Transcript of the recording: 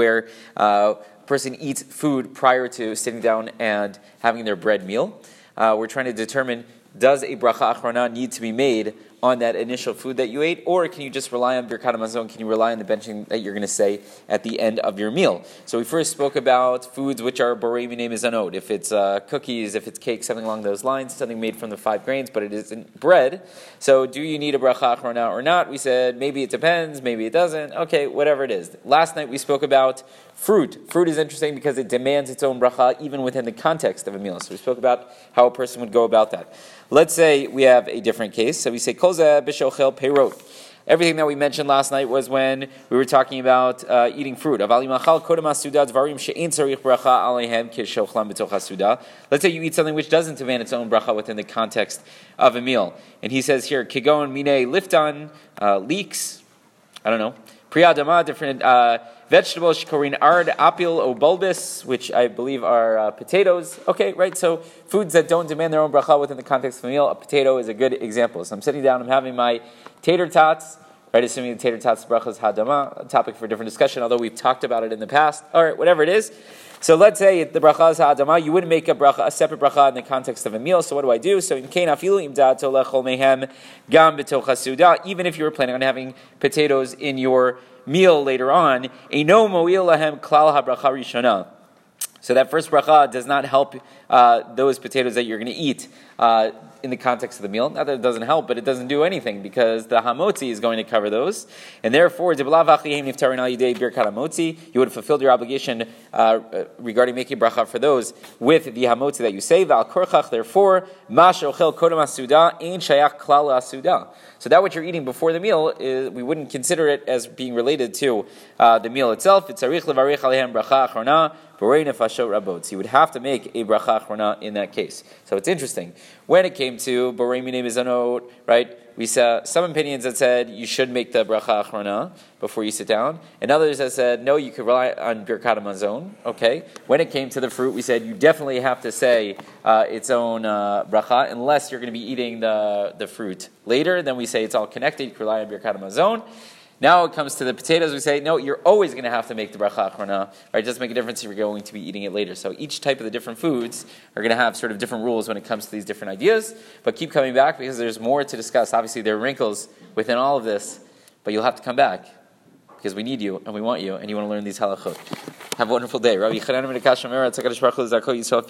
where uh, a person eats food prior to sitting down and having their bread meal. Uh, we're trying to determine does a bracha achrona need to be made on that initial food that you ate, or can you just rely on birkat hamazon? Can you rely on the benching that you're going to say at the end of your meal? So we first spoke about foods which are borei mezonot. If it's uh, cookies, if it's cake, something along those lines, something made from the five grains, but it isn't bread. So do you need a bracha achrona or not? We said maybe it depends, maybe it doesn't. Okay, whatever it is. Last night we spoke about fruit. Fruit is interesting because it demands its own bracha even within the context of a meal. So we spoke about how a person would go about that. Let's say we have a different case. So we say Everything that we mentioned last night was when we were talking about uh, eating fruit. Let's say you eat something which doesn't demand its own bracha within the context of a meal. And he says here, kigon mine liftan, uh, leeks, I don't know, priyadama, different uh, vegetables, shikorin ard, apil, o bulbis, which I believe are uh, potatoes. Okay, right, so foods that don't demand their own bracha within the context of a meal, a potato is a good example. So I'm sitting down, I'm having my tater tots, right, assuming the tater tots bracha is hadama, a topic for a different discussion, although we've talked about it in the past. All right, whatever it is. So let's say the bracha is ha'adama, you wouldn't make a bracha, a separate bracha in the context of a meal. So what do I do? So in kain afilu imda tolechol mehem gam. Even if you were planning on having potatoes in your meal later on, eno mo'il lahem klal habracha rishona. So that first bracha does not help uh, those potatoes that you're going to eat. Uh, in the context of the meal. Not that it doesn't help, but it doesn't do anything because the hamotzi is going to cover those. And therefore, you would have fulfilled your obligation uh, regarding making bracha for those with the hamotzi that you say. Therefore, so that what you're eating before the meal is we wouldn't consider it as being related to uh, the meal itself. It's you would have to make a bracha achrona in that case. So it's interesting. When it came to borei minei right? We saw some opinions that said you should make the bracha achrona before you sit down, and others that said no, you could rely on birkat hamazon. Okay. When it came to the fruit, we said you definitely have to say uh, its own uh, bracha unless you're going to be eating the the fruit later. Then we say it's all connected. You can rely on birkat hamazon. Now it comes to the potatoes, we say, no, you're always going to have to make the bracha achrona. Right? It doesn't make a difference if you're going to be eating it later. So each type of the different foods are going to have sort of different rules when it comes to these different ideas. But keep coming back because there's more to discuss. Obviously, there are wrinkles within all of this, but you'll have to come back because we need you and we want you and you want to learn these halachot. Have a wonderful day. Rabbi